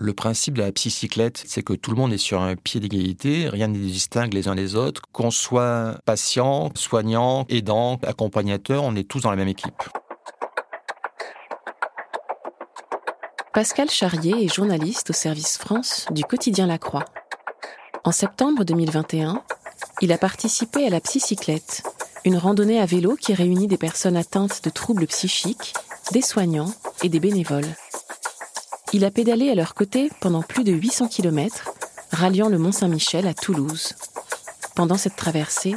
Le principe de la psycyclette, c'est que tout le monde est sur un pied d'égalité, rien ne distingue les uns des autres. Qu'on soit patient, soignant, aidant, accompagnateur, on est tous dans la même équipe. Pascal Charrier est journaliste au service France du quotidien La Croix. En septembre 2021, il a participé à la Psycyclette, une randonnée à vélo qui réunit des personnes atteintes de troubles psychiques, des soignants et des bénévoles. Il a pédalé à leur côté pendant plus de 800 km, ralliant le Mont Saint-Michel à Toulouse. Pendant cette traversée,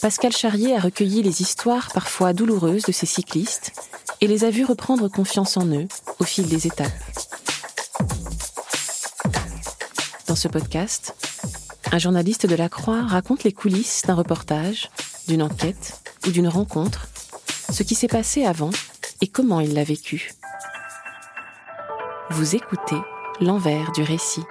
Pascal Charrier a recueilli les histoires parfois douloureuses de ces cyclistes et les a vus reprendre confiance en eux au fil des étapes. Dans ce podcast, un journaliste de la Croix raconte les coulisses d'un reportage, d'une enquête ou d'une rencontre, ce qui s'est passé avant et comment il l'a vécu. Vous écoutez l'envers du récit.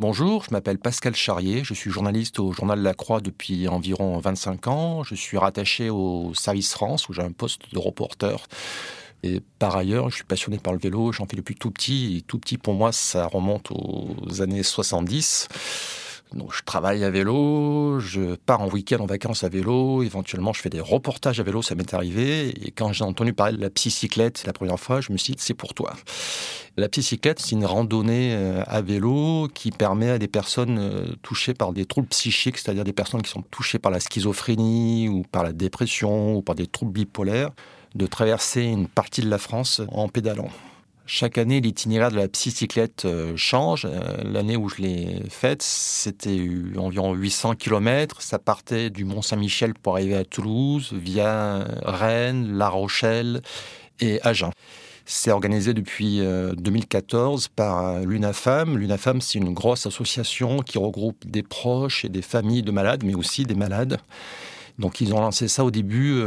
Bonjour, je m'appelle Pascal Charrier, je suis journaliste au Journal La Croix depuis environ 25 ans. Je suis rattaché au Service France où j'ai un poste de reporter. Et par ailleurs, je suis passionné par le vélo, j'en fais depuis tout petit. Et tout petit pour moi, ça remonte aux années 70. Je travaille à vélo, je pars en week-end en vacances à vélo, éventuellement je fais des reportages à vélo, ça m'est arrivé. Et quand j'ai entendu parler de la psycyclette la première fois, je me suis dit, c'est pour toi. La psycyclette, c'est une randonnée euh, à vélo qui permet à des personnes euh, touchées par des troubles psychiques, c'est-à-dire des personnes qui sont touchées par la schizophrénie ou par la dépression ou par des troubles bipolaires, de traverser une partie de la France en pédalant. Chaque année, l'itinéraire de la psycyclette euh, change. Euh, l'année où je l'ai faite, c'était environ 800 km. Ça partait du Mont-Saint-Michel pour arriver à Toulouse, via Rennes, La Rochelle et Agen. C'est organisé depuis 2014 euh, par l'UNAFAM. L'UNAFAM, c'est une grosse association qui regroupe des proches et des familles de malades, mais aussi des malades. Donc ils ont lancé ça au début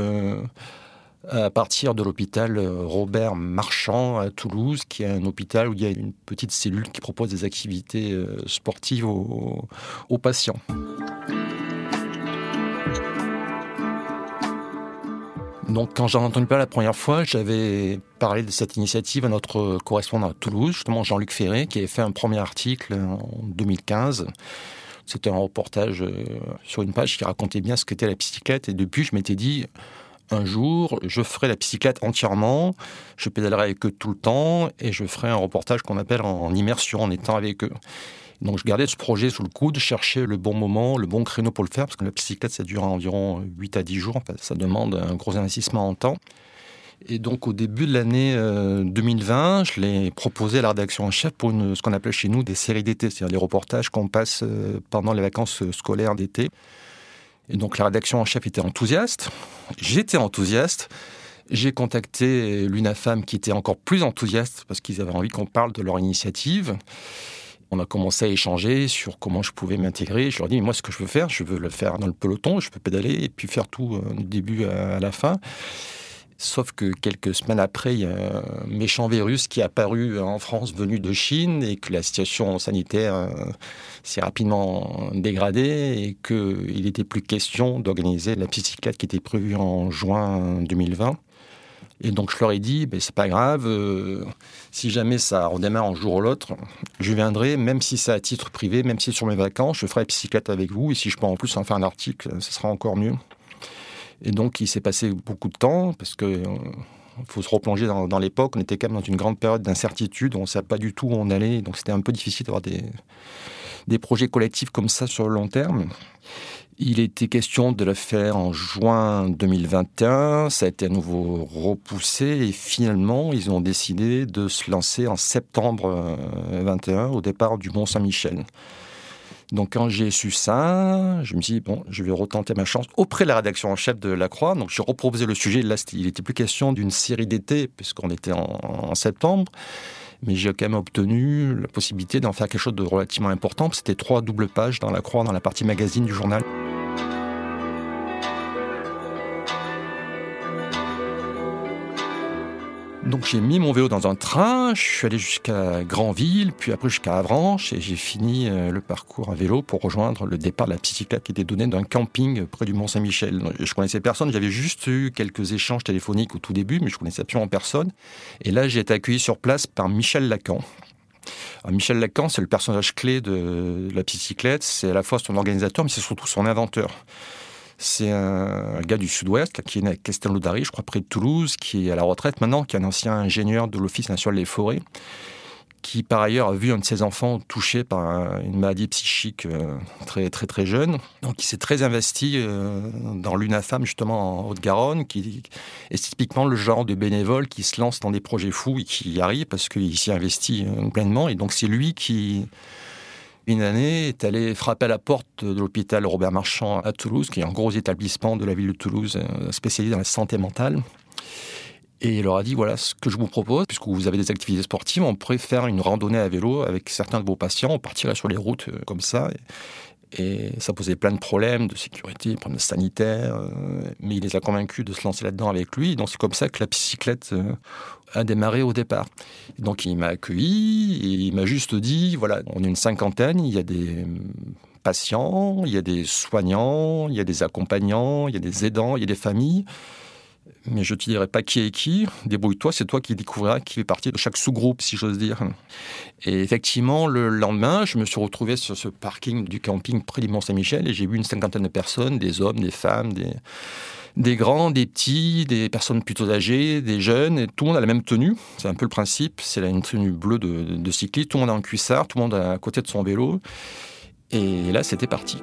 à partir de l'hôpital euh, Robert Marchand à Toulouse, qui est un hôpital où il y a une petite cellule qui propose des activités euh, sportives aux, patients. Donc, quand j'en ai entendu parler la première fois, j'avais parlé de cette initiative à notre correspondant à Toulouse, justement Jean-Luc Ferré, qui avait fait un premier article en 2015. C'était un reportage euh, sur une page qui racontait bien ce qu'était la psychiatre. Et depuis, je m'étais dit, un jour, je ferai la bicyclette entièrement, je pédalerai avec eux tout le temps et je ferai un reportage qu'on appelle en immersion, en étant avec eux. Donc je gardais ce projet sous le coude, cherchais le bon moment, le bon créneau pour le faire, parce que la bicyclette, ça dure environ 8 à 10 jours, ça demande un gros investissement en temps. Et donc au début de l'année 2020, euh, je l'ai proposé à la rédaction en chef pour ce qu'on appelle chez nous des séries d'été, c'est-à-dire les reportages qu'on passe euh, pendant les vacances scolaires d'été. Et donc la rédaction en chef était enthousiaste, j'étais enthousiaste. J'ai contacté l'UNAFAM qui était encore plus enthousiaste parce qu'ils avaient envie qu'on parle de leur initiative. On a commencé à échanger sur comment je pouvais m'intégrer. Je leur ai dit, moi, ce que je veux faire, je veux le faire dans le peloton, je peux pédaler et puis faire tout euh, du début à la fin. Sauf que quelques semaines après, il y a un méchant virus qui est apparu en France venu de Chine et que la situation sanitaire euh, s'est rapidement dégradée et qu'il n'était plus question d'organiser la psychiatre qui était prévue en juin 2020. Et donc je leur ai dit, ben, c'est pas grave, euh, si jamais ça redémarre un jour ou l'autre, je viendrai, même si c'est à titre privé, même si c'est sur mes vacances, je ferai psychiatre avec vous, et si je peux en plus en faire un article, ce sera encore mieux. Et donc, il s'est passé beaucoup de temps parce que euh, faut se replonger dans, l'époque. On était quand même dans une grande période d'incertitude. On ne savait pas du tout où on allait. Donc, c'était un peu difficile d'avoir des, des projets collectifs comme ça sur le long terme. Il était question de le faire en juin 2021. Ça a été à nouveau repoussé. Et finalement, ils ont décidé de se lancer en septembre 2021 euh, au départ du Mont-Saint-Michel. Donc quand j'ai su ça, je me suis dit, bon, je vais retenter ma chance auprès de la rédaction en chef de La Croix. Donc j'ai reproposé le sujet. Là, il n'était plus question d'une série d'été, puisqu'on était en, septembre. Mais j'ai quand même obtenu la possibilité d'en faire quelque chose de relativement important. C'était trois doubles pages dans La Croix, dans la partie magazine du journal. Donc j'ai mis mon vélo dans un train, je suis allé jusqu'à Granville, puis après jusqu'à Avranches, et j'ai fini euh, le parcours à vélo pour rejoindre le départ de la psychiatre qui était donné d'un camping près du Mont-Saint-Michel. Je connaissais personne, j'avais juste eu quelques échanges téléphoniques au tout début, mais je connaissais absolument personne. Et là, j'ai été accueilli sur place par Michel Lacan. Michel Lacan, c'est le personnage clé de la psychiclette, c'est à la fois son organisateur, mais c'est surtout son inventeur. C'est un, gars du sud-ouest qui est né à Castelnaudary, je crois, près de Toulouse, qui est à la retraite maintenant, qui est un ancien ingénieur de l'Office national des forêts, qui par ailleurs a vu un de ses enfants touché par une maladie psychique euh, très très très jeune. Donc il s'est très investi euh, dans l'UNAFAM justement en Haute-Garonne, qui est typiquement le genre de bénévole qui se lance dans des projets fous et qui y arrive parce qu'il s'y investit euh, pleinement. Et donc c'est lui qui une année, est allé frapper à la porte de l'hôpital Robert Marchand à Toulouse, qui est un gros établissement de la ville de Toulouse euh, spécialisé dans la santé mentale. Et il leur a dit, voilà ce que je vous propose, puisque vous avez des activités sportives, on pourrait faire une randonnée à vélo avec certains de vos patients, on partirait sur les routes euh, comme ça. Et ça posait plein de problèmes de sécurité, problèmes sanitaires, euh, mais il les a convaincus de se lancer là-dedans avec lui. Donc c'est comme ça que la bicyclette euh, a démarré au départ. Donc il m'a accueilli et il m'a juste dit, voilà, on est une cinquantaine, il y a des patients, il y a des soignants, il y a des accompagnants, il y a des aidants, il y a des familles mais je ne te dirai pas qui est qui. Débrouille-toi, c'est toi qui découvriras qui fait partie de chaque sous-groupe, si j'ose dire. Et effectivement, le lendemain, je me suis retrouvé sur ce parking du camping près du Mont-Saint-Michel et j'ai vu une cinquantaine de personnes, des hommes, des femmes, des, grands, des petits, des personnes plutôt âgées, des jeunes, et tout le monde a la même tenue. C'est un peu le principe, c'est une tenue bleue de, cycliste, tout le monde a un cuissard, tout le monde à côté de son vélo. Et là, c'était parti.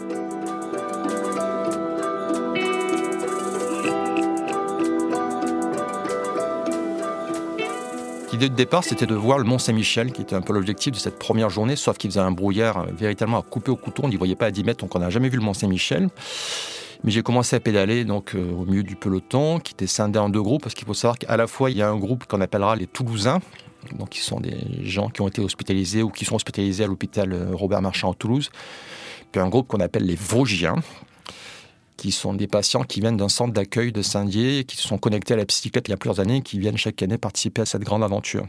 L'idée de départ, c'était de voir le Mont Saint-Michel, qui était un peu l'objectif de cette première journée, sauf qu'il faisait un brouillard euh, véritablement à couper au couteau. On n'y voyait pas à 10 mètres, donc on n'a jamais vu le Mont Saint-Michel. Mais j'ai commencé à pédaler donc euh, au milieu du peloton, qui était scindé en deux groupes, parce qu'il faut savoir qu'à la fois, il y a un groupe qu'on appellera les Toulousains, donc qui sont des gens qui ont été hospitalisés ou qui sont hospitalisés à l'hôpital euh, Robert Marchand à Toulouse, puis un groupe qu'on appelle les Vosgiens, qui sont des patients qui viennent d'un centre d'accueil de Saint-Dié, qui se sont connectés à la bicyclette il y a plusieurs années, qui viennent chaque année participer à cette grande aventure.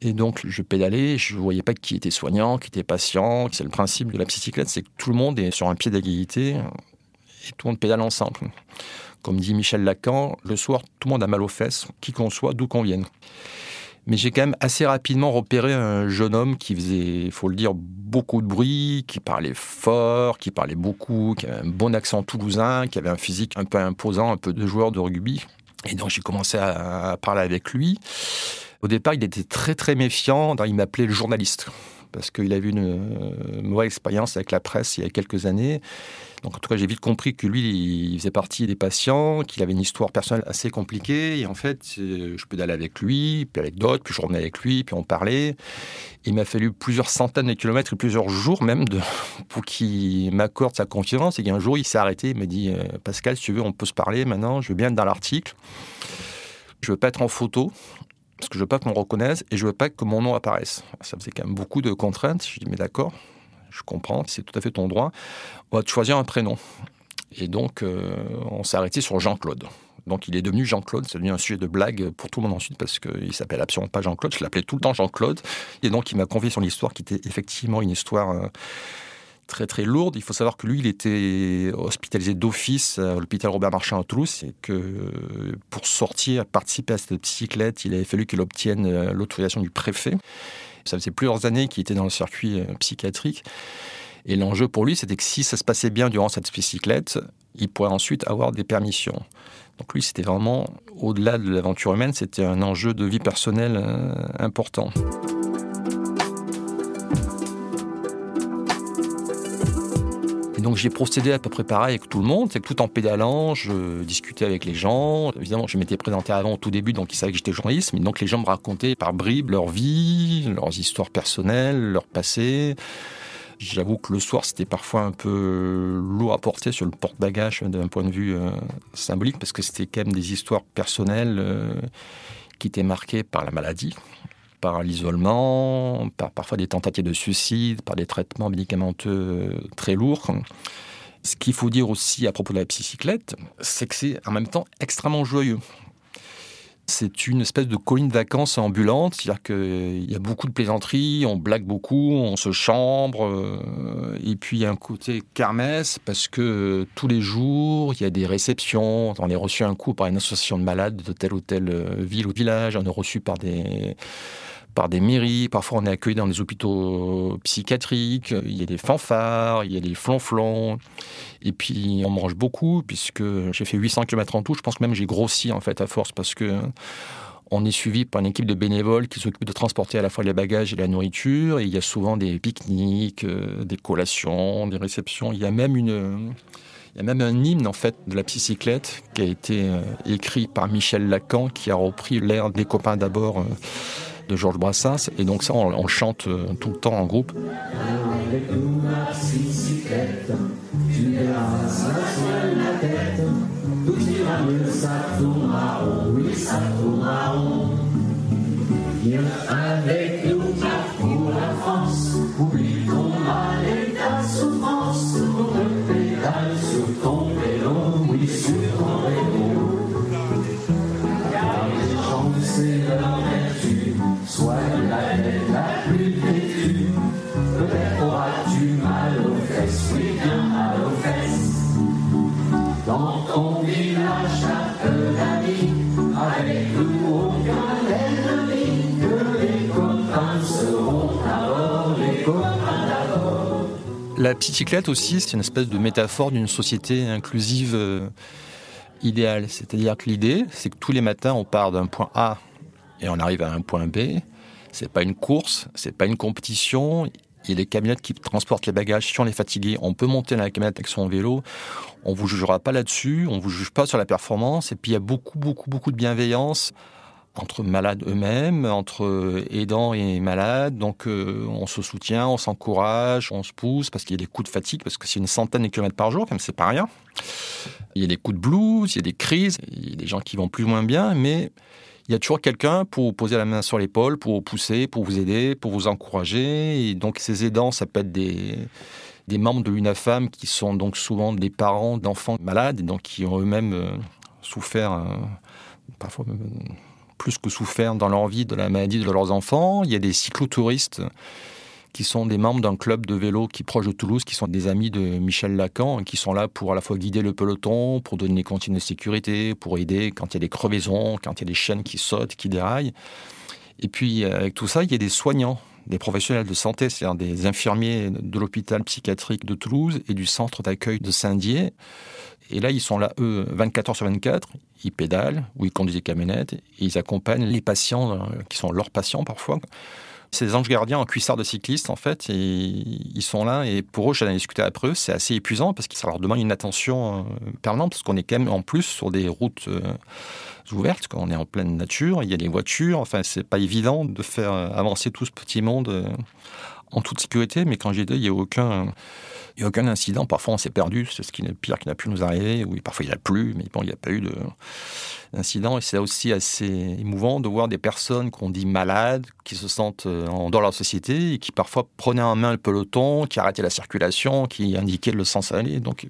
Et donc, je pédalais, je ne voyais pas qui était soignant, qui était patient. C'est le principe de la bicyclette, c'est que tout le monde est sur un pied d'égalité et tout le monde pédale ensemble. Comme dit Michel Lacan, le soir, tout le monde a mal aux fesses, qui qu'on soit, d'où qu'on vienne. Mais j'ai quand même assez rapidement repéré un jeune homme qui faisait, il faut le dire, beaucoup de bruit, qui parlait fort, qui parlait beaucoup, qui avait un bon accent toulousain, qui avait un physique un peu imposant, un peu de joueur de rugby. Et donc j'ai commencé à, parler avec lui. Au départ, il était très très méfiant. Il m'appelait le journaliste parce qu'il avait une euh, mauvaise expérience avec la presse il y a quelques années. Donc en tout cas, j'ai vite compris que lui, il faisait partie des patients, qu'il avait une histoire personnelle assez compliquée. Et en fait, euh, je peux aller avec lui, puis avec d'autres, puis je revenais avec lui, puis on parlait. Il m'a fallu plusieurs centaines de kilomètres et plusieurs jours même pour qu'il m'accorde sa confiance. Et un jour, il s'est arrêté, il m'a dit euh, Pascal, si tu veux, on peut se parler maintenant, je veux bien être dans l'article. Je veux pas être en photo, parce que je veux pas qu'on me reconnaisse et je veux pas que mon nom apparaisse. Ça faisait quand même beaucoup de contraintes. Je dis mais d'accord, je comprends, c'est tout à fait ton droit. On va te choisir un prénom. Et donc, euh, on s'est arrêté sur Jean-Claude. Donc, il est devenu Jean-Claude. C'est devenu un sujet de blague pour tout le monde ensuite parce qu'il s'appelle absolument pas Jean-Claude. Je l'appelais tout le temps Jean-Claude. Et donc, il m'a confié son histoire qui était effectivement une histoire euh, très très lourde. Il faut savoir que lui, il était hospitalisé d'office à l'hôpital Robert Marchand à Toulouse et que pour sortir, participer à cette cyclette, il avait fallu qu'il obtienne euh, l'autorisation du préfet. Ça faisait plusieurs années qu'il était dans le circuit euh, psychiatrique. Et l'enjeu pour lui, c'était que si ça se passait bien durant cette bicyclette, il pourrait ensuite avoir des permissions. Donc lui, c'était vraiment, au-delà de l'aventure humaine, c'était un enjeu de vie personnelle euh, important. Et donc j'ai procédé à peu près pareil avec tout le monde, c'est que tout en pédalant, je discutais avec les gens. Évidemment, je m'étais présenté avant au tout début, donc ils savaient que j'étais journaliste, mais donc les gens me racontaient par bribes leur vie, leurs histoires personnelles, leur passé. J'avoue que le soir, c'était parfois un peu lourd à porter sur le porte-bagages d'un point de vue euh, symbolique, parce que c'était quand même des histoires personnelles euh, qui étaient marquées par la maladie, par l'isolement, par parfois des tentatives de suicide, par des traitements médicamenteux euh, très lourds. Ce qu'il faut dire aussi à propos de la psycyclette, c'est que c'est en même temps extrêmement joyeux. C'est une espèce de colline de vacances ambulante, c'est-à-dire qu'il y a beaucoup de plaisanteries, on blague beaucoup, on se chambre, euh, et puis il y a un côté kermesse parce que tous les jours il y a des réceptions. On est reçu un coup par une association de malades de telle ou telle euh, ville ou village, on est reçu par des par des mairies, parfois on est accueilli dans des hôpitaux psychiatriques, il y a des fanfares, il y a des flonflons, et puis on mange beaucoup, puisque j'ai fait 800 km en tout, je pense que même j'ai grossi en fait à force, parce que on est suivi par une équipe de bénévoles qui s'occupe de transporter à la fois les bagages et la nourriture, et il y a souvent des pique-niques, euh, des collations, des réceptions, il y a même une... Il y a même un hymne en fait de la psycyclette qui a été euh, écrit par Michel Lacan, qui a repris l'air des copains d'abord euh, de Georges Brassens. Et donc ça, on, chante euh, tout le temps en groupe. La bicyclette aussi, c'est une espèce de métaphore d'une société inclusive euh, idéale. C'est-à-dire que l'idée, c'est que tous les matins, on part d'un point A et on arrive à un point B. C'est pas une course, c'est pas une compétition. Il y a des camionnettes qui transportent les bagages. Si on est fatigué, on peut monter dans la camionnette avec son vélo. On vous jugera pas là-dessus, on vous juge pas sur la performance. Et puis il y a beaucoup, beaucoup, beaucoup de bienveillance entre malades eux-mêmes, entre aidants et malades. Donc euh, on se soutient, on s'encourage, on se pousse parce qu'il y a des coups de fatigue, parce que c'est une centaine de kilomètres par jour, comme c'est pas rien. Il y a des coups de blues, il y a des crises, il y a des gens qui vont plus ou moins bien, mais il y a toujours quelqu'un pour vous poser la main sur l'épaule, pour vous pousser, pour vous aider, pour vous encourager. Et donc ces aidants, ça peut être des, membres de l'UNAFAM qui sont donc souvent des parents d'enfants malades et donc qui ont eux-mêmes euh, souffert, euh, parfois euh, plus que souffert dans leur vie de la maladie de leurs enfants. Il y a des cyclotouristes qui sont des membres d'un club de vélo qui est proche de Toulouse, qui sont des amis de Michel Lacan, qui sont là pour à la fois guider le peloton, pour donner des consignes de sécurité, pour aider quand il y a des crevaisons, quand il y a des chaînes qui sautent, qui déraillent. Et puis, avec tout ça, il y a des soignants, des professionnels de santé, c'est-à-dire des infirmiers de l'hôpital psychiatrique de Toulouse et du centre d'accueil de Saint-Dié. Et là, ils sont là, eux, 24 heures sur 24. Ils pédalent ou ils conduisent des camionnettes et ils accompagnent les patients euh, qui sont leurs patients parfois des anges gardiens en cuissard de cyclistes, en fait, et ils sont là, et pour eux, j'en ai discuté après eux, c'est assez épuisant, parce que ça leur demande une attention euh, permanente, parce qu'on est quand même en plus sur des routes euh, ouvertes, quand on est en pleine nature, il y a des voitures, enfin, c'est pas évident de faire euh, avancer tout ce petit monde en toute sécurité, mais quand j'étais, il n'y a aucun... Il n'y a aucun incident. Parfois, on s'est perdu. C'est ce qui est pire qui n'a pu nous arriver. Oui, parfois, il n'y a plus, mais bon, il n'y a pas eu d'incident. Et c'est aussi assez émouvant de voir des personnes qu'on dit malades, qui se sentent euh, en de la société et qui parfois prenaient en main le peloton, qui arrêtaient la circulation, qui indiquaient le sens à aller. Donc,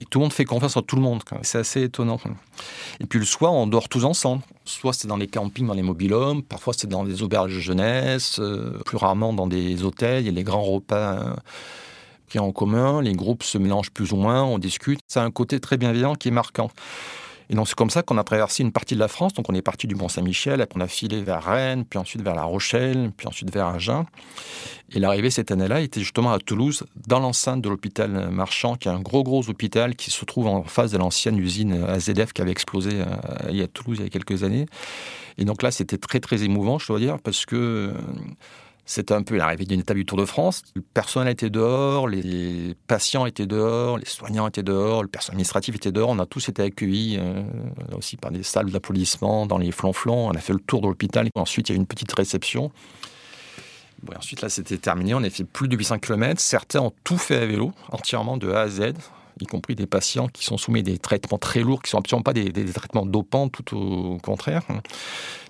et tout le monde fait confiance à tout le monde. C'est assez étonnant. Et puis le soir, on dort tous ensemble. Soit c'est dans les campings, dans les mobilhomes, parfois c'est dans des auberges de jeunesse, euh, plus rarement dans des hôtels. Il y a les grands repas euh, qui en commun, les groupes se mélangent plus ou moins, on discute. C'est un côté très bienveillant qui est marquant. Et donc c'est comme ça qu'on a traversé une partie de la France. Donc on est parti du Mont-Saint-Michel, on a filé vers Rennes, puis ensuite vers La Rochelle, puis ensuite vers Agen. Et l'arrivée cette année-là était justement à Toulouse, dans l'enceinte de l'hôpital Marchand, qui est un gros gros hôpital qui se trouve en face de l'ancienne usine AZF qui avait explosé euh, il y a Toulouse il y a quelques années. Et donc là c'était très très émouvant, je dois dire, parce que c'était un peu l'arrivée d'une étape du Tour de France. Le personnel était dehors, les patients étaient dehors, les soignants étaient dehors, le personnel administratif était dehors. On a tous été accueillis euh, aussi par des salles d'applaudissements dans les flonflons. On a fait le tour de l'hôpital. Ensuite, il y a eu une petite réception. ensuite, là, c'était terminé. On a fait plus de 800 km. Certains ont tout fait à vélo, entièrement de A à Z, y compris des patients qui sont soumis à des traitements très lourds, qui ne sont absolument pas des, traitements dopants, tout au contraire.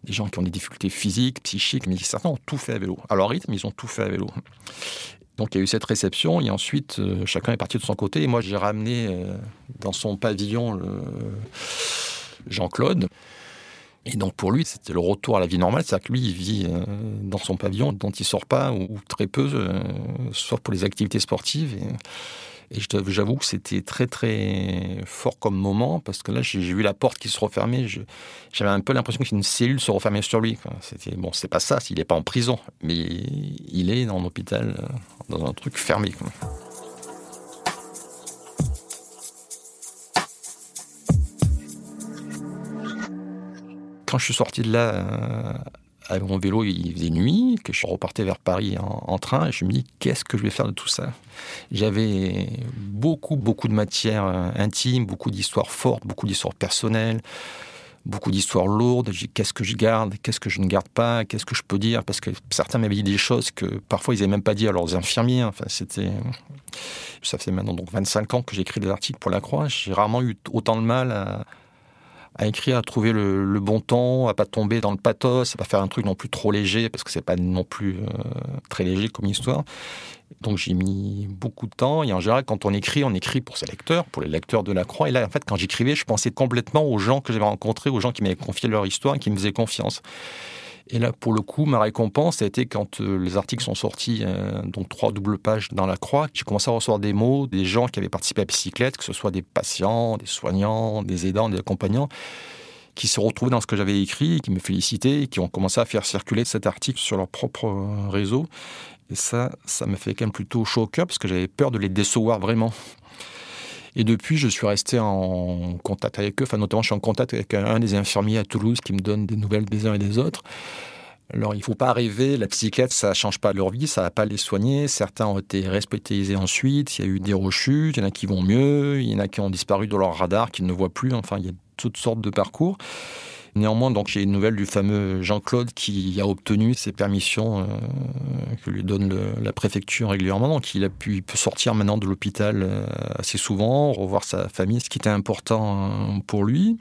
Des gens qui ont des difficultés physiques, psychiques, mais certains ont tout fait à vélo. À leur rythme, ils ont tout fait à vélo. Donc il y a eu cette réception et ensuite euh, chacun est parti de son côté et moi j'ai ramené euh, dans son pavillon Jean-Claude. Et donc pour lui, c'était le retour à la vie normale, c'est-à-dire que lui, il vit euh, dans son pavillon dont il sort pas ou, très peu, sauf pour les activités sportives. Et j'avoue que c'était très très fort comme moment parce que là j'ai vu la porte qui se refermait. J'avais un peu l'impression qu'une cellule se refermait sur lui. C'était bon, c'est pas ça, s'il n'est pas en prison, mais il est dans l'hôpital, euh, dans un truc fermé. Quand je suis sorti de là euh, avec mon vélo, il faisait nuit, que je repartais vers Paris en, train, et je me dis, qu'est-ce que je vais faire de tout ça? J'avais beaucoup, beaucoup de matière euh, intime, beaucoup d'histoires fortes, beaucoup d'histoires personnelles, beaucoup d'histoires lourdes. Qu'est-ce que je garde? Qu'est-ce que je ne garde pas? Qu'est-ce que je peux dire? Parce que certains m'avaient dit des choses que parfois ils n'avaient même pas dit à leurs infirmiers. Enfin, c'était... Ça fait maintenant donc 25 ans que j'écris des articles pour La Croix. J'ai rarement eu autant de mal à à écrire, à trouver le, bon ton, à pas tomber dans le pathos, à pas faire un truc non plus trop léger, parce que c'est pas non plus euh, très léger comme histoire. Donc j'ai mis beaucoup de temps. Et en général, quand on écrit, on écrit pour ses lecteurs, pour les lecteurs de la Croix. Et là, en fait, quand j'écrivais, je pensais complètement aux gens que j'avais rencontrés, aux gens qui m'avaient confié leur histoire et qui me faisaient confiance. Et là, pour le coup, ma récompense a été quand euh, les articles sont sortis, euh, donc trois doubles pages dans la croix, j'ai commencé à recevoir des mots des gens qui avaient participé à Bicyclette, que ce soit des patients, des soignants, des aidants, des accompagnants, qui se retrouvaient dans ce que j'avais écrit, qui me félicitaient, qui ont commencé à faire circuler cet article sur leur propre euh, réseau. Et ça, ça me fait quand même plutôt chaud au cœur, parce que j'avais peur de les décevoir vraiment. Et depuis, je suis resté en contact avec eux. Enfin, notamment, je suis en contact avec un des infirmiers à Toulouse qui me donne des nouvelles des uns et des autres. Alors, il ne faut pas rêver, la psychiatre, ça ne change pas leur vie, ça ne va pas les soigner. Certains ont été respectés ensuite, il y a eu des rechutes, il y en a qui vont mieux, il y en a qui ont disparu de leur radar, qui ne voient plus. Enfin, il y a toutes sortes de parcours. Néanmoins, j'ai une nouvelle du fameux Jean-Claude qui a obtenu ses permissions euh, que lui donne la préfecture régulièrement. Donc il a pu, peut sortir maintenant de l'hôpital euh, assez souvent, revoir sa famille, ce qui était important euh, pour lui.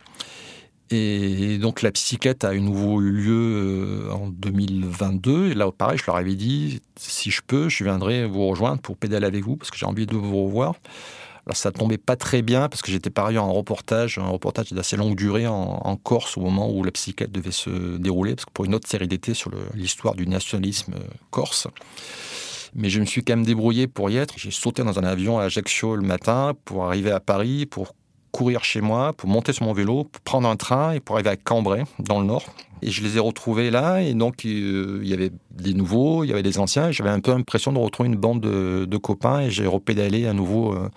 Et donc la psychiatre a à nouveau eu lieu en 2022. Et là, pareil, je leur avais dit, si je peux, je viendrai vous rejoindre pour pédaler avec vous, parce que j'ai envie de vous revoir. Alors ça tombait pas très bien parce que j'étais par ailleurs en reportage, un reportage d'assez longue durée en, Corse au moment où la psychiatre devait se dérouler, parce que pour une autre série d'été sur l'histoire du nationalisme euh, corse. Mais je me suis quand même débrouillé pour y être. J'ai sauté dans un avion à Ajaccio le matin pour arriver à Paris, pour courir chez moi, pour monter sur mon vélo, pour prendre un train et pour arriver à Cambrai, dans le nord. Et je les ai retrouvés là, et donc euh, il y avait des nouveaux, il y avait des anciens, j'avais un peu l'impression de retrouver une bande de, copains, et j'ai repédalé à nouveau euh,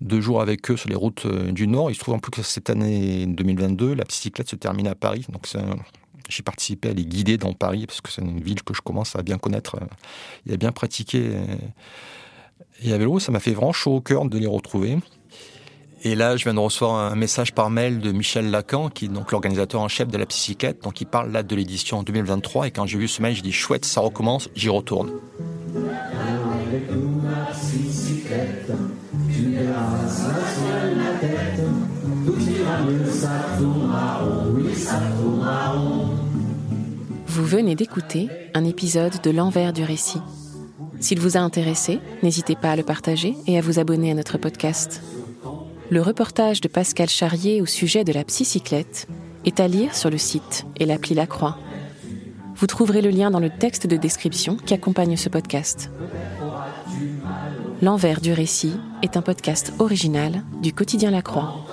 deux jours avec eux sur les routes euh, du Nord. Il se trouve en plus que cette année 2022, la cyclette se termine à Paris. Donc j'ai participé à les guider dans Paris parce que c'est une ville que je commence à bien connaître et à bien pratiquer. Et à vélo, ça m'a fait vraiment chaud au cœur de les retrouver. Et là, je viens de recevoir un message par mail de Michel Lacan, qui est donc l'organisateur en chef de la psychiatre. Donc, il parle là de l'édition en 2023. Et quand j'ai vu ce mail, j'ai dit chouette, ça recommence, j'y retourne. Vous venez d'écouter un épisode de L'envers du récit. S'il vous a intéressé, n'hésitez pas à le partager et à vous abonner à notre podcast. Le reportage de Pascal Charrier au sujet de la psycyclette est à lire sur le site et l'appli La Croix. Vous trouverez le lien dans le texte de description qui accompagne ce podcast. L'envers du récit est un podcast original du quotidien La Croix.